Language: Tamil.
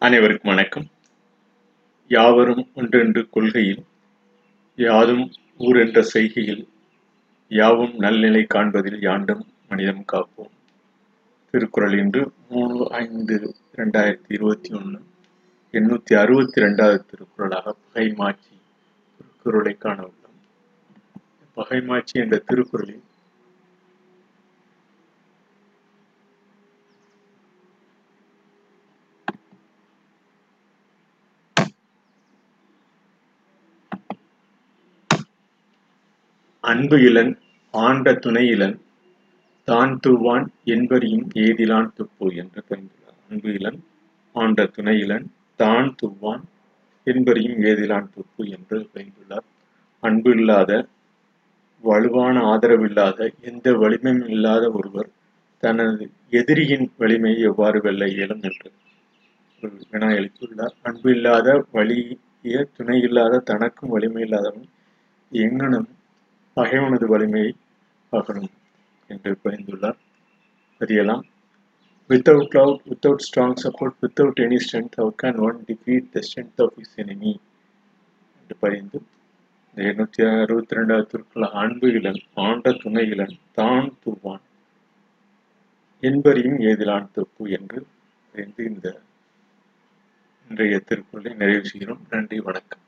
அனைவருக்கும் வணக்கம். யாவரும் ஒன்றென்று கொள்கையில் யாதும் ஊர் என்ற செய்கையில் யாவும் நல்நிலை காண்பதில் யாண்டும் மனிதம் காப்போம். திருக்குறள் இன்று மூணு ஐந்து இரண்டாயிரத்தி இருபத்தி ஒன்று எண்ணூத்தி அறுபத்தி ரெண்டாவது திருக்குறளாக பகைமாச்சி திருக்குறளை காண உள்ளோம். பகைமாட்சி என்ற திருக்குறளில் அன்பு இலன் ஆண்ட துணை இளன் தான் துவான் என்பரியும் ஏதிலான் துப்பு என்று பயந்துள்ளார் அன்பு இலன் ஆண்ட துணை இளன் தான் துவான் என்பரியும் ஏதிலான் துப்பு என்று பயந்துள்ளார் அன்பு இல்லாத வலுவான ஆதரவில்லாத எந்த வலிமையும் இல்லாத ஒருவர் தனது எதிரியின் வலிமையை எவ்வாறு வெல்ல இயலும் என்று வினா எழுப்பியுள்ளார் அன்பு இல்லாத வலிய துணை இல்லாத தனக்கும் வலிமை இல்லாதவன் எங்கனும் பகைவனது வலிமையை பகரும் என்று பயந்துள்ளார். அறியலாம். Without love, without strong support, without any strength, how can one defeat the strength of his enemy? என்று பரிந்து இந்த எண்ணூத்தி அறுபத்தி ரெண்டாவது திருக்குறள் அன்பு இளன் ஆண்ட துணை இளன் தான் தூவான் என்பரியும் ஏதிலான் தொப்பு என்று அறிந்து இந்த இன்றைய திருக்குறளை நிறைவு செய்கிறோம். நன்றி வணக்கம்.